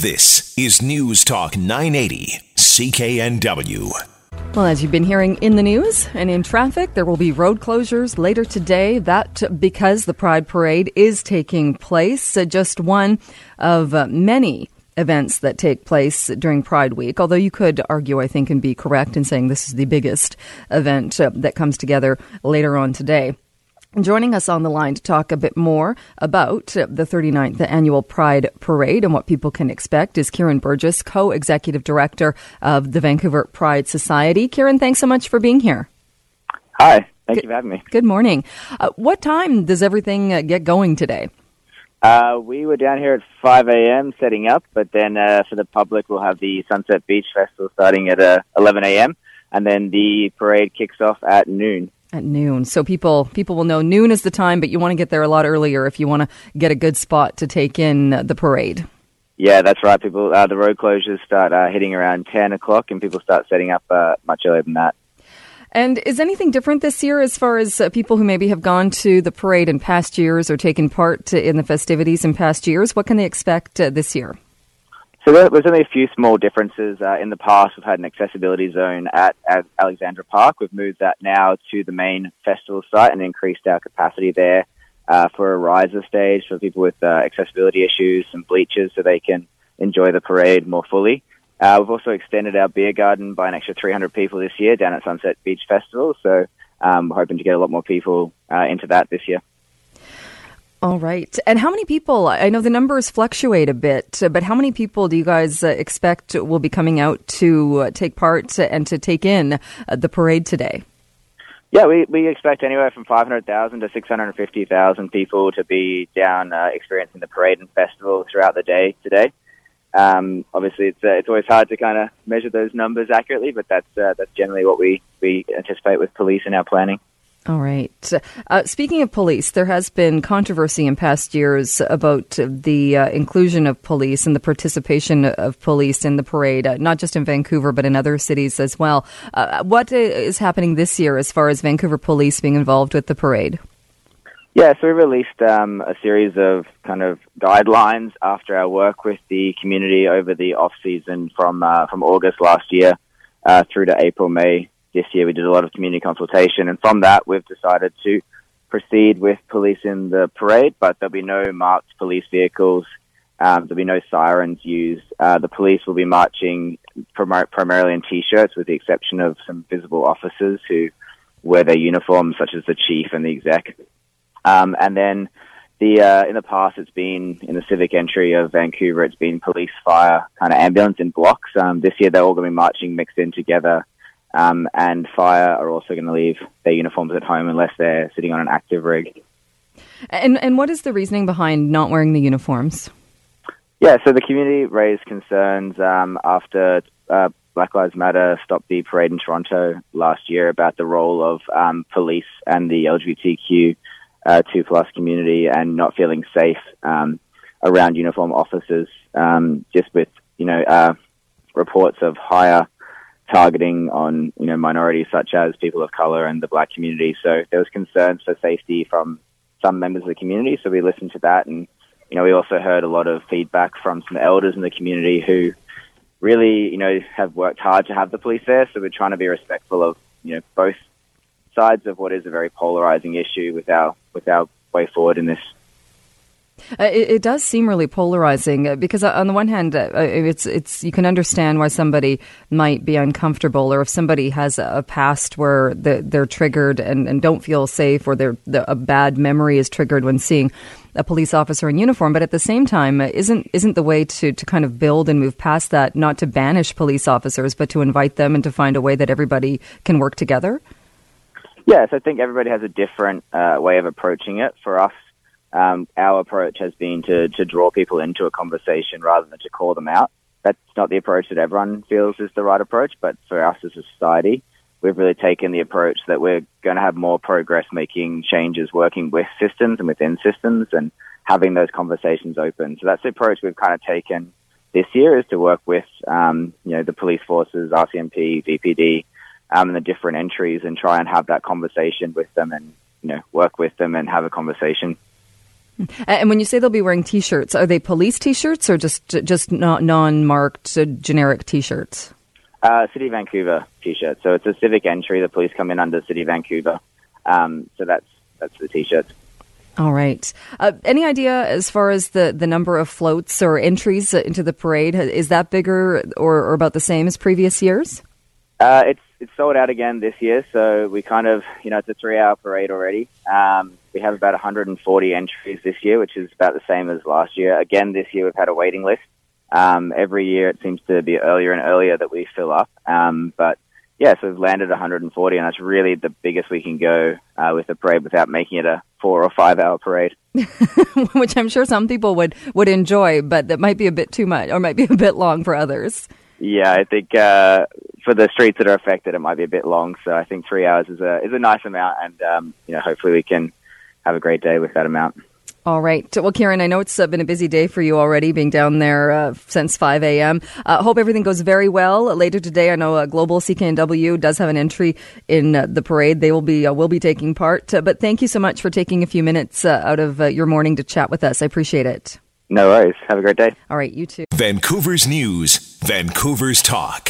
This is News Talk 980, CKNW. Well, as you've been hearing in the news and in traffic, there will be road closures later today. That because the Pride Parade is taking place, uh, just one of uh, many events that take place during Pride Week. Although you could argue, I think, and be correct in saying this is the biggest event uh, that comes together later on today. Joining us on the line to talk a bit more about the 39th annual Pride Parade and what people can expect is Kieran Burgess, co executive director of the Vancouver Pride Society. Kieran, thanks so much for being here. Hi, thank good, you for having me. Good morning. Uh, what time does everything uh, get going today? Uh, we were down here at 5 a.m. setting up, but then uh, for the public, we'll have the Sunset Beach Festival starting at uh, 11 a.m., and then the parade kicks off at noon. At noon. So people people will know noon is the time, but you want to get there a lot earlier if you want to get a good spot to take in the parade. Yeah, that's right. People, uh, the road closures start uh, hitting around 10 o'clock, and people start setting up uh, much earlier than that. And is anything different this year as far as uh, people who maybe have gone to the parade in past years or taken part in the festivities in past years? What can they expect uh, this year? So there was only a few small differences. Uh, in the past, we've had an accessibility zone at, at Alexandra Park. We've moved that now to the main festival site and increased our capacity there uh, for a riser stage for people with uh, accessibility issues and bleachers so they can enjoy the parade more fully. Uh, we've also extended our beer garden by an extra 300 people this year down at Sunset Beach Festival. So um, we're hoping to get a lot more people uh, into that this year. All right. And how many people? I know the numbers fluctuate a bit, but how many people do you guys uh, expect will be coming out to uh, take part and to take in uh, the parade today? Yeah, we, we expect anywhere from 500,000 to 650,000 people to be down uh, experiencing the parade and festival throughout the day today. Um, obviously, it's uh, it's always hard to kind of measure those numbers accurately, but that's uh, that's generally what we, we anticipate with police in our planning. All right. Uh, speaking of police, there has been controversy in past years about the uh, inclusion of police and the participation of police in the parade, uh, not just in Vancouver, but in other cities as well. Uh, what is happening this year as far as Vancouver police being involved with the parade? Yeah, so we released um, a series of kind of guidelines after our work with the community over the off season from uh, from August last year uh, through to April May this year we did a lot of community consultation, and from that we've decided to proceed with police in the parade, but there'll be no marked police vehicles. Um, there'll be no sirens used. Uh, the police will be marching prim- primarily in t-shirts, with the exception of some visible officers who wear their uniforms, such as the chief and the exec. Um, and then the uh, in the past, it's been in the civic entry of Vancouver. It's been police, fire, kind of ambulance in blocks. Um, this year, they're all going to be marching mixed in together um, and fire are also going to leave their uniforms at home unless they're sitting on an active rig. And and what is the reasoning behind not wearing the uniforms? Yeah, so the community raised concerns um, after uh, Black Lives Matter stopped the parade in Toronto last year about the role of um, police and the LGBTQ uh, two plus community and not feeling safe um, around uniform officers. Um, just with you know uh, reports of higher targeting on you know minorities such as people of color and the black community. So there was concerns for safety from some members of the community. So we listened to that, and you know we also heard a lot of feedback from some elders in the community who really you know have worked hard to have the police there. So we're trying to be respectful of you know both sides of what is a very polarizing issue with our with our way forward in this. Uh, it, it, does seem really polarizing uh, because, uh, on the one hand, it's it's you can understand why somebody might be uncomfortable, or if somebody has a past where the, they're triggered and, and don't feel safe, or the, a bad memory is triggered when seeing a police officer in uniform. But at the same time, isn't isn't the way to to kind of build and move past that not to banish police officers, but to invite them and to find a way that everybody can work together? Yes, I think everybody has a different uh, way of approaching it. For us, um, our approach has been to, to draw people into a conversation rather than to call them out. That's not the approach that everyone feels is the right approach, but for us as a society, we've really taken the approach that we're going to have more progress making changes working with systems and within systems and having those conversations open. So that's the approach we've kind of taken this year is to work with, um, you know, the police forces, RCMP, VPD, um, and the different entries and try and have that conversation with them and, you know, work with them and have a conversation. And when you say they'll be wearing T-shirts, are they police T-shirts or just just non-marked uh, generic T-shirts? Uh, City of Vancouver T-shirt. So it's a civic entry. The police come in under City of Vancouver. Um, so that's that's the T-shirts. All right. Uh, any idea as far as the, the number of floats or entries into the parade? Is that bigger or, or about the same as previous years? Uh, it's it's sold out again this year, so we kind of you know it's a three hour parade already. Um, we have about 140 entries this year, which is about the same as last year. Again, this year we've had a waiting list. Um, every year it seems to be earlier and earlier that we fill up, um, but yeah, so we've landed 140, and that's really the biggest we can go uh, with the parade without making it a four or five hour parade. Which I'm sure some people would, would enjoy, but that might be a bit too much or might be a bit long for others. Yeah, I think uh, for the streets that are affected, it might be a bit long. So I think three hours is a is a nice amount, and um, you know, hopefully we can have a great day with that amount. All right. Well, Kieran, I know it's been a busy day for you already, being down there uh, since 5 a.m. Uh, hope everything goes very well. Later today, I know uh, Global CKNW does have an entry in uh, the parade. They will be uh, will be taking part. but thank you so much for taking a few minutes out of your morning to chat with us. I appreciate it. No worries. Have a great day. All right. You too. Vancouver's News, Vancouver's Talk.